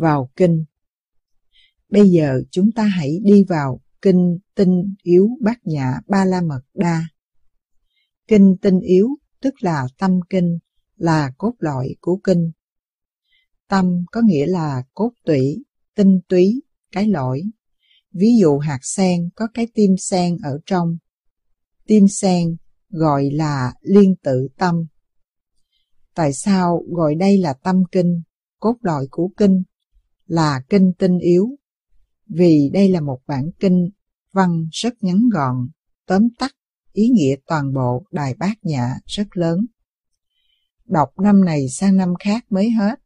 vào kinh. Bây giờ chúng ta hãy đi vào kinh tinh yếu bát nhã ba la mật đa. Kinh tinh yếu tức là tâm kinh, là cốt lõi của kinh. Tâm có nghĩa là cốt tủy, tinh túy, cái lõi. Ví dụ hạt sen có cái tim sen ở trong. Tim sen gọi là liên tự tâm. Tại sao gọi đây là tâm kinh, cốt lõi của kinh, là kinh tinh yếu? Vì đây là một bản kinh văn rất ngắn gọn, tóm tắt, ý nghĩa toàn bộ Đài Bát Nhã rất lớn. Đọc năm này sang năm khác mới hết,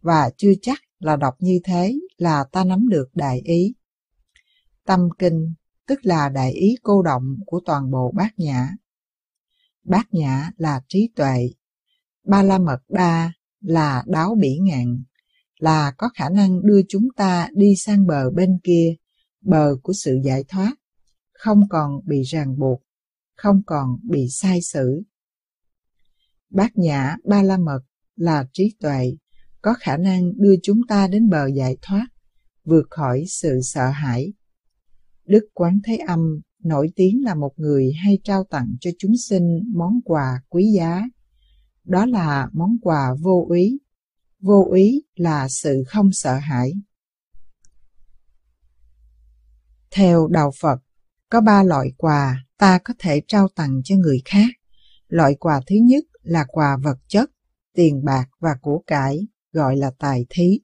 và chưa chắc là đọc như thế là ta nắm được đại ý. Tâm kinh tức là đại ý cô động của toàn bộ bát nhã. Bát nhã là trí tuệ, ba la mật đa là đáo bỉ ngạn, là có khả năng đưa chúng ta đi sang bờ bên kia, bờ của sự giải thoát, không còn bị ràng buộc, không còn bị sai xử. Bát nhã ba la mật là trí tuệ, có khả năng đưa chúng ta đến bờ giải thoát, vượt khỏi sự sợ hãi. Đức Quán Thế Âm nổi tiếng là một người hay trao tặng cho chúng sinh món quà quý giá. Đó là món quà vô ý. Vô ý là sự không sợ hãi. Theo Đạo Phật, có ba loại quà ta có thể trao tặng cho người khác. Loại quà thứ nhất là quà vật chất, tiền bạc và của cải gọi là tài thí.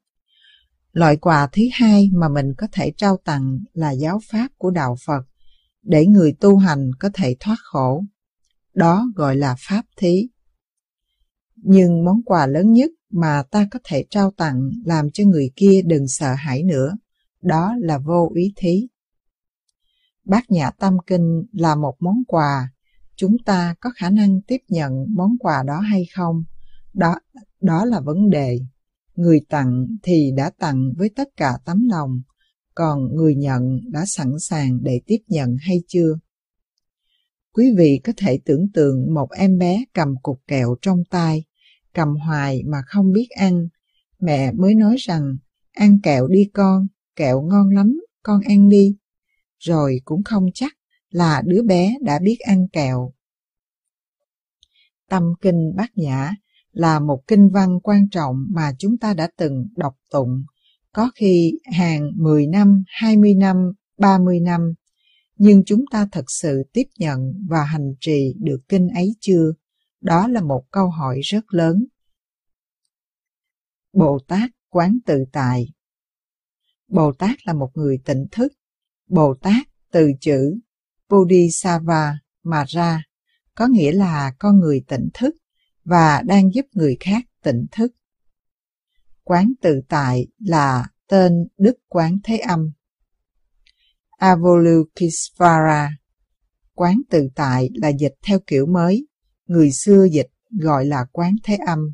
Loại quà thứ hai mà mình có thể trao tặng là giáo pháp của Đạo Phật, để người tu hành có thể thoát khổ. Đó gọi là pháp thí. Nhưng món quà lớn nhất mà ta có thể trao tặng làm cho người kia đừng sợ hãi nữa, đó là vô ý thí. Bát Nhã Tâm Kinh là một món quà, chúng ta có khả năng tiếp nhận món quà đó hay không? Đó, đó là vấn đề. Người tặng thì đã tặng với tất cả tấm lòng, còn người nhận đã sẵn sàng để tiếp nhận hay chưa? Quý vị có thể tưởng tượng một em bé cầm cục kẹo trong tay, cầm hoài mà không biết ăn. Mẹ mới nói rằng, ăn kẹo đi con, kẹo ngon lắm, con ăn đi. Rồi cũng không chắc là đứa bé đã biết ăn kẹo. Tâm kinh bát nhã là một kinh văn quan trọng mà chúng ta đã từng đọc tụng, có khi hàng 10 năm, 20 năm, 30 năm, nhưng chúng ta thật sự tiếp nhận và hành trì được kinh ấy chưa? Đó là một câu hỏi rất lớn. Bồ Tát quán tự tại Bồ Tát là một người tỉnh thức. Bồ Tát từ chữ Bodhisattva mà ra, có nghĩa là con người tỉnh thức và đang giúp người khác tỉnh thức. Quán tự tại là tên Đức Quán Thế Âm. Avalokitesvara Quán tự tại là dịch theo kiểu mới, người xưa dịch gọi là quán thế âm.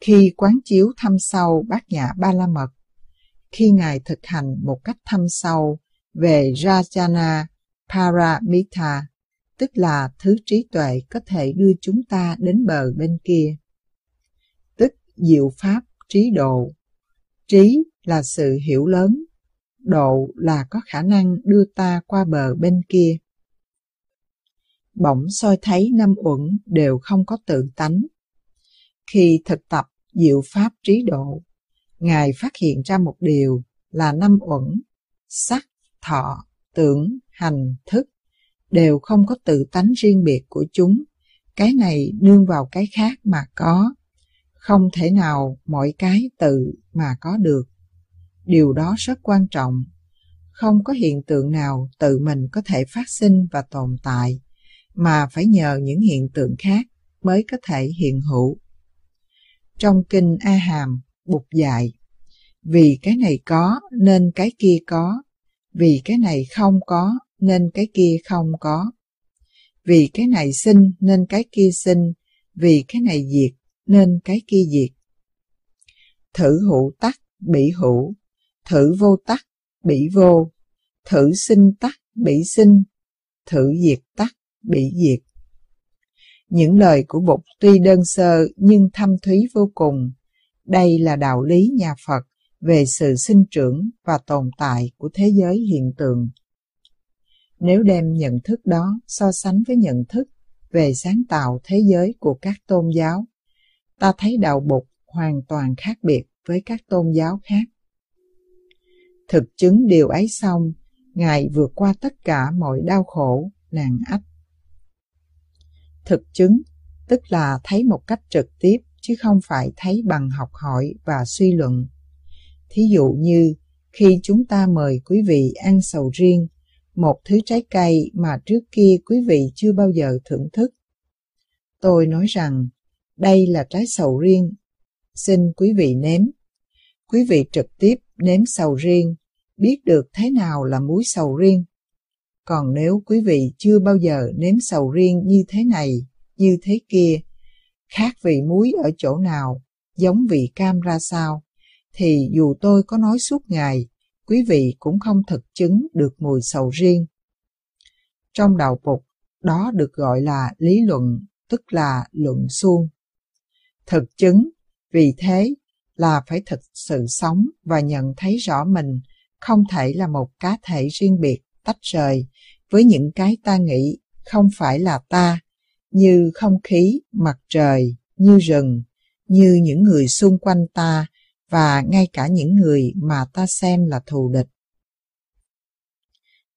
Khi quán chiếu thăm sâu bát nhã ba la mật, khi Ngài thực hành một cách thăm sâu về Rajana Paramita, tức là thứ trí tuệ có thể đưa chúng ta đến bờ bên kia. Tức diệu pháp trí độ. Trí là sự hiểu lớn, độ là có khả năng đưa ta qua bờ bên kia. Bỗng soi thấy năm uẩn đều không có tự tánh. Khi thực tập diệu pháp trí độ, Ngài phát hiện ra một điều là năm uẩn, sắc, thọ, tưởng, hành, thức đều không có tự tánh riêng biệt của chúng. Cái này nương vào cái khác mà có. Không thể nào mọi cái tự mà có được. Điều đó rất quan trọng. Không có hiện tượng nào tự mình có thể phát sinh và tồn tại, mà phải nhờ những hiện tượng khác mới có thể hiện hữu. Trong kinh A Hàm, Bụt dạy, vì cái này có nên cái kia có, vì cái này không có nên cái kia không có. Vì cái này sinh nên cái kia sinh, vì cái này diệt nên cái kia diệt. Thử hữu tắc, bị hữu, thử vô tắc, bị vô, thử sinh tắc, bị sinh, thử diệt tắc, bị diệt. Những lời của Bụt tuy đơn sơ nhưng thâm thúy vô cùng. Đây là đạo lý nhà Phật về sự sinh trưởng và tồn tại của thế giới hiện tượng. Nếu đem nhận thức đó so sánh với nhận thức về sáng tạo thế giới của các tôn giáo, ta thấy đạo Bụt hoàn toàn khác biệt với các tôn giáo khác. Thực chứng điều ấy xong, Ngài vượt qua tất cả mọi đau khổ, nạn ách. Thực chứng tức là thấy một cách trực tiếp chứ không phải thấy bằng học hỏi và suy luận. Thí dụ như khi chúng ta mời quý vị ăn sầu riêng, một thứ trái cây mà trước kia quý vị chưa bao giờ thưởng thức. Tôi nói rằng đây là trái sầu riêng, xin quý vị nếm. Quý vị trực tiếp nếm sầu riêng, biết được thế nào là muối sầu riêng. Còn nếu quý vị chưa bao giờ nếm sầu riêng như thế này, như thế kia, khác vị muối ở chỗ nào, giống vị cam ra sao, thì dù tôi có nói suốt ngày, quý vị cũng không thực chứng được mùi sầu riêng. Trong đạo phục, đó được gọi là lý luận, tức là luận suông. Thực chứng, vì thế là phải thực sự sống và nhận thấy rõ mình không thể là một cá thể riêng biệt, tách rời với những cái ta nghĩ không phải là ta, như không khí, mặt trời, như rừng, như những người xung quanh ta và ngay cả những người mà ta xem là thù địch.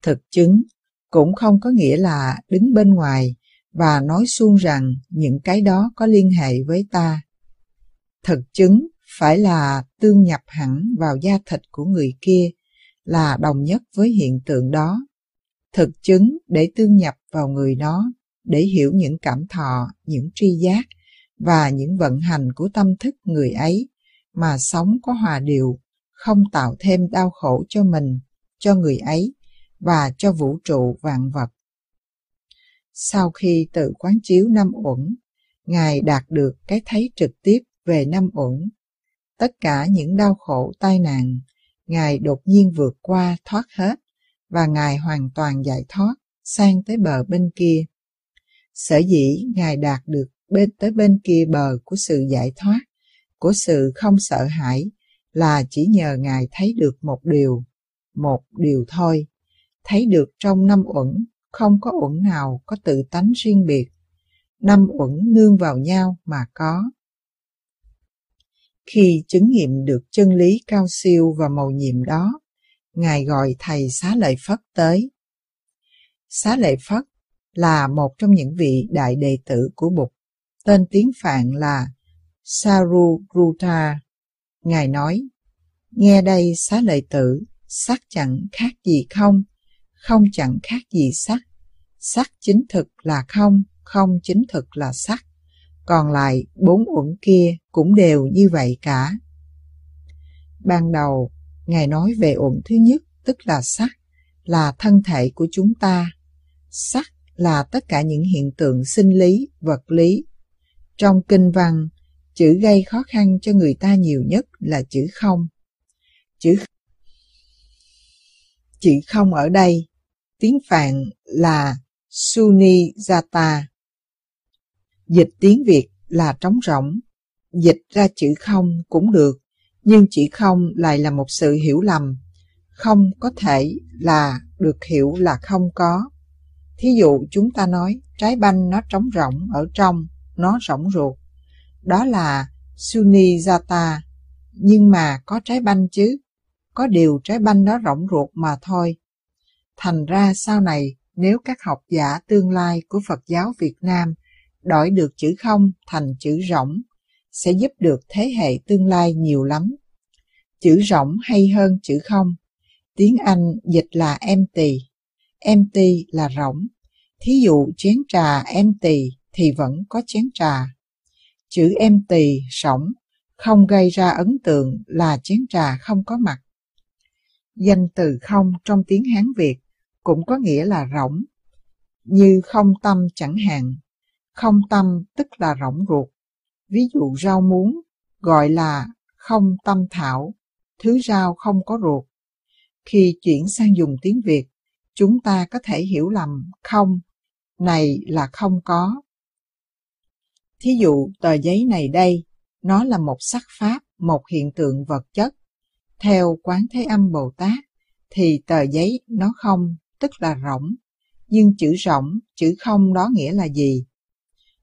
Thực chứng cũng không có nghĩa là đứng bên ngoài và nói suông rằng những cái đó có liên hệ với ta. Thực chứng phải là tương nhập hẳn vào da thịt của người kia, là đồng nhất với hiện tượng đó. Thực chứng để tương nhập vào người đó, để hiểu những cảm thọ, những tri giác và những vận hành của tâm thức người ấy mà sống có hòa điều, không tạo thêm đau khổ cho mình, cho người ấy và cho vũ trụ vạn vật. Sau khi tự quán chiếu năm uẩn, Ngài đạt được cái thấy trực tiếp về năm uẩn. Tất cả những đau khổ tai nạn, Ngài đột nhiên vượt qua thoát hết và Ngài hoàn toàn giải thoát sang tới bờ bên kia. Sở dĩ Ngài đạt được bên tới bên kia bờ của sự giải thoát, của sự không sợ hãi là chỉ nhờ Ngài thấy được một điều, một điều thôi, thấy được trong năm uẩn không có uẩn nào có tự tánh riêng biệt, năm uẩn nương vào nhau mà có. Khi chứng nghiệm được chân lý cao siêu và màu nhiệm đó, Ngài gọi Thầy Xá Lợi Phất tới. Xá Lợi Phất là một trong những vị đại đệ tử của Bụt, tên tiếng Phạn là Sarugruta. Ngài nói, nghe đây xá lợi tử, sắc chẳng khác gì không, không chẳng khác gì sắc. Sắc chính thực là không, không chính thực là sắc. Còn lại bốn uẩn kia cũng đều như vậy cả. Ban đầu, Ngài nói về uẩn thứ nhất, tức là sắc, là thân thể của chúng ta. Sắc là tất cả những hiện tượng sinh lý, vật lý. Trong kinh văn, chữ gây khó khăn cho người ta nhiều nhất là chữ không. Chữ chữ không ở đây, tiếng Phạn là Sunijata. Dịch tiếng Việt là trống rỗng, dịch ra chữ không cũng được, nhưng chữ không lại là một sự hiểu lầm. Không có thể là được hiểu là không có. Thí dụ chúng ta nói trái banh nó trống rỗng ở trong, nó rỗng ruột. Đó là Sunijata, nhưng mà có trái banh chứ. Có điều trái banh nó rỗng ruột mà thôi. Thành ra sau này, nếu các học giả tương lai của Phật giáo Việt Nam đổi được chữ không thành chữ rỗng, sẽ giúp được thế hệ tương lai nhiều lắm. Chữ rỗng hay hơn chữ không. Tiếng Anh dịch là empty. Empty là rỗng. Thí dụ chén trà empty thì vẫn có chén trà. Chữ empty, rỗng, không gây ra ấn tượng là chén trà không có mặt. Danh từ không trong tiếng Hán Việt cũng có nghĩa là rỗng, như không tâm chẳng hạn. Không tâm tức là rỗng ruột. Ví dụ rau muống gọi là không tâm thảo, thứ rau không có ruột. Khi chuyển sang dùng tiếng Việt, chúng ta có thể hiểu lầm không, này là không có. Thí dụ tờ giấy này đây, nó là một sắc pháp, một hiện tượng vật chất. Theo Quán Thế Âm Bồ Tát thì tờ giấy nó không, tức là rỗng. Nhưng chữ rỗng, chữ không đó nghĩa là gì?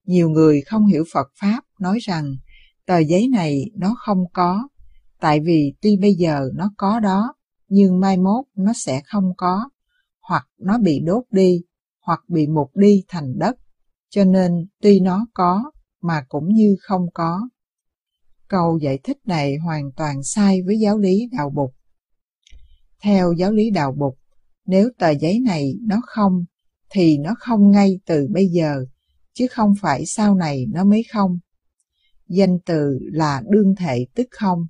Nhiều người không hiểu Phật Pháp nói rằng tờ giấy này nó không có, tại vì tuy bây giờ nó có đó, nhưng mai mốt nó sẽ không có, hoặc nó bị đốt đi, hoặc bị mục đi thành đất, cho nên tuy nó có mà cũng như không có. Câu giải thích này hoàn toàn sai với giáo lý đạo bục. Theo giáo lý đạo bục, nếu tờ giấy này nó không, thì nó không ngay từ bây giờ, chứ không phải sau này nó mới không. Danh từ là đương thể tức không.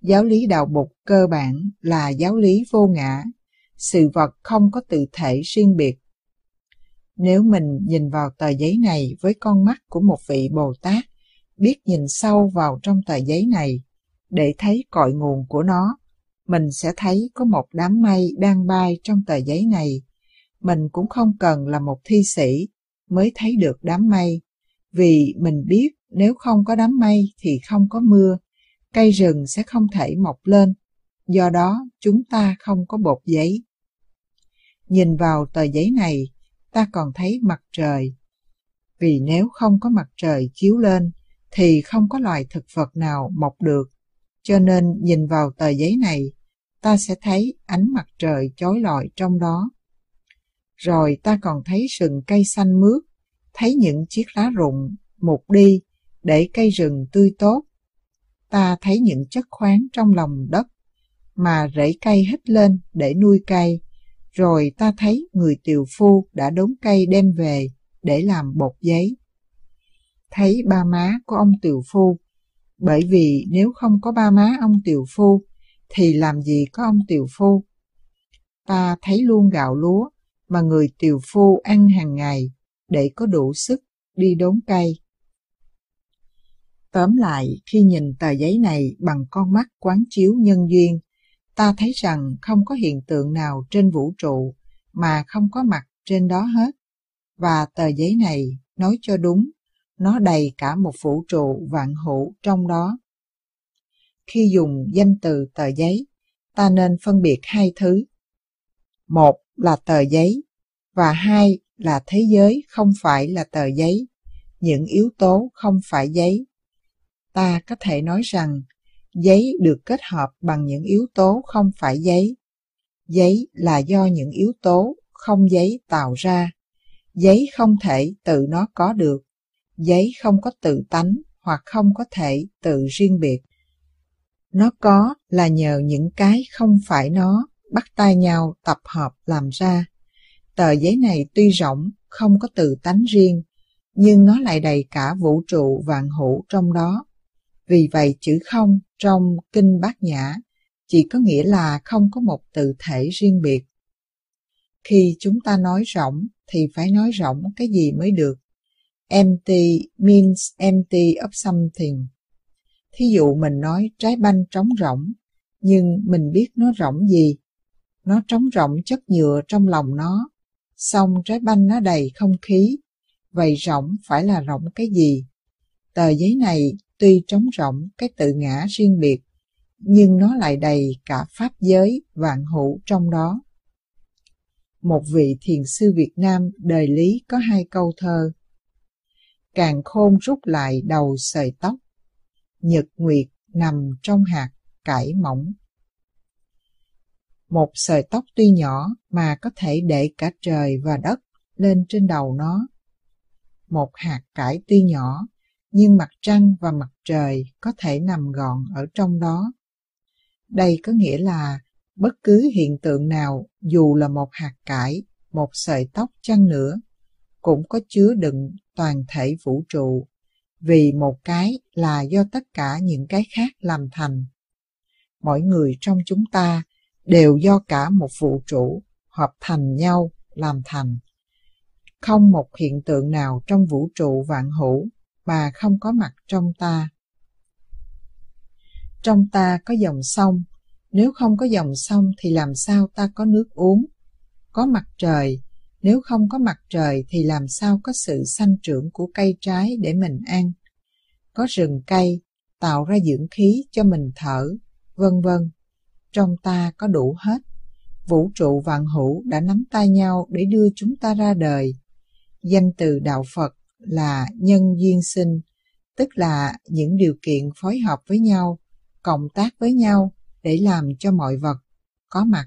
Giáo lý đạo bục cơ bản là giáo lý vô ngã, sự vật không có tự thể riêng biệt. Nếu mình nhìn vào tờ giấy này với con mắt của một vị Bồ Tát, biết nhìn sâu vào trong tờ giấy này để thấy cội nguồn của nó, mình sẽ thấy có một đám mây đang bay trong tờ giấy này. Mình cũng không cần là một thi sĩ mới thấy được đám mây, vì mình biết nếu không có đám mây thì không có mưa, cây rừng sẽ không thể mọc lên, do đó chúng ta không có bột giấy. Nhìn vào tờ giấy này, ta còn thấy mặt trời. Vì nếu không có mặt trời chiếu lên, thì không có loài thực vật nào mọc được. Cho nên nhìn vào tờ giấy này, ta sẽ thấy ánh mặt trời chói lọi trong đó. Rồi ta còn thấy rừng cây xanh mướt, thấy những chiếc lá rụng, mục đi, để cây rừng tươi tốt. Ta thấy những chất khoáng trong lòng đất, mà rễ cây hít lên để nuôi cây. Rồi ta thấy người tiều phu đã đốn cây đem về để làm bột giấy thấy ba má của ông Tiều Phu. Bởi vì nếu không có ba má ông Tiều Phu, thì làm gì có ông Tiều Phu? Ta thấy luôn gạo lúa mà người Tiều Phu ăn hàng ngày để có đủ sức đi đốn cây. Tóm lại, khi nhìn tờ giấy này bằng con mắt quán chiếu nhân duyên, ta thấy rằng không có hiện tượng nào trên vũ trụ mà không có mặt trên đó hết. Và tờ giấy này nói cho đúng nó đầy cả một vũ trụ vạn hữu trong đó. Khi dùng danh từ tờ giấy, ta nên phân biệt hai thứ. Một là tờ giấy, và hai là thế giới không phải là tờ giấy, những yếu tố không phải giấy. Ta có thể nói rằng giấy được kết hợp bằng những yếu tố không phải giấy. Giấy là do những yếu tố không giấy tạo ra. Giấy không thể tự nó có được giấy không có tự tánh hoặc không có thể tự riêng biệt. Nó có là nhờ những cái không phải nó bắt tay nhau tập hợp làm ra. Tờ giấy này tuy rộng, không có tự tánh riêng, nhưng nó lại đầy cả vũ trụ vạn hữu trong đó. Vì vậy chữ không trong Kinh Bát Nhã chỉ có nghĩa là không có một tự thể riêng biệt. Khi chúng ta nói rộng thì phải nói rộng cái gì mới được. Empty means empty of something. Thí dụ mình nói trái banh trống rỗng, nhưng mình biết nó rỗng gì. Nó trống rỗng chất nhựa trong lòng nó, xong trái banh nó đầy không khí. Vậy rỗng phải là rỗng cái gì? Tờ giấy này tuy trống rỗng cái tự ngã riêng biệt, nhưng nó lại đầy cả pháp giới vạn hữu trong đó. Một vị thiền sư Việt Nam đời Lý có hai câu thơ càng khôn rút lại đầu sợi tóc. Nhật nguyệt nằm trong hạt cải mỏng. Một sợi tóc tuy nhỏ mà có thể để cả trời và đất lên trên đầu nó. Một hạt cải tuy nhỏ, nhưng mặt trăng và mặt trời có thể nằm gọn ở trong đó. Đây có nghĩa là bất cứ hiện tượng nào dù là một hạt cải, một sợi tóc chăng nữa, cũng có chứa đựng toàn thể vũ trụ, vì một cái là do tất cả những cái khác làm thành. Mỗi người trong chúng ta đều do cả một vũ trụ hợp thành nhau làm thành. Không một hiện tượng nào trong vũ trụ vạn hữu mà không có mặt trong ta. Trong ta có dòng sông, nếu không có dòng sông thì làm sao ta có nước uống? Có mặt trời, nếu không có mặt trời thì làm sao có sự sanh trưởng của cây trái để mình ăn? Có rừng cây, tạo ra dưỡng khí cho mình thở, vân vân. Trong ta có đủ hết. Vũ trụ vạn hữu đã nắm tay nhau để đưa chúng ta ra đời. Danh từ đạo Phật là nhân duyên sinh, tức là những điều kiện phối hợp với nhau, cộng tác với nhau để làm cho mọi vật có mặt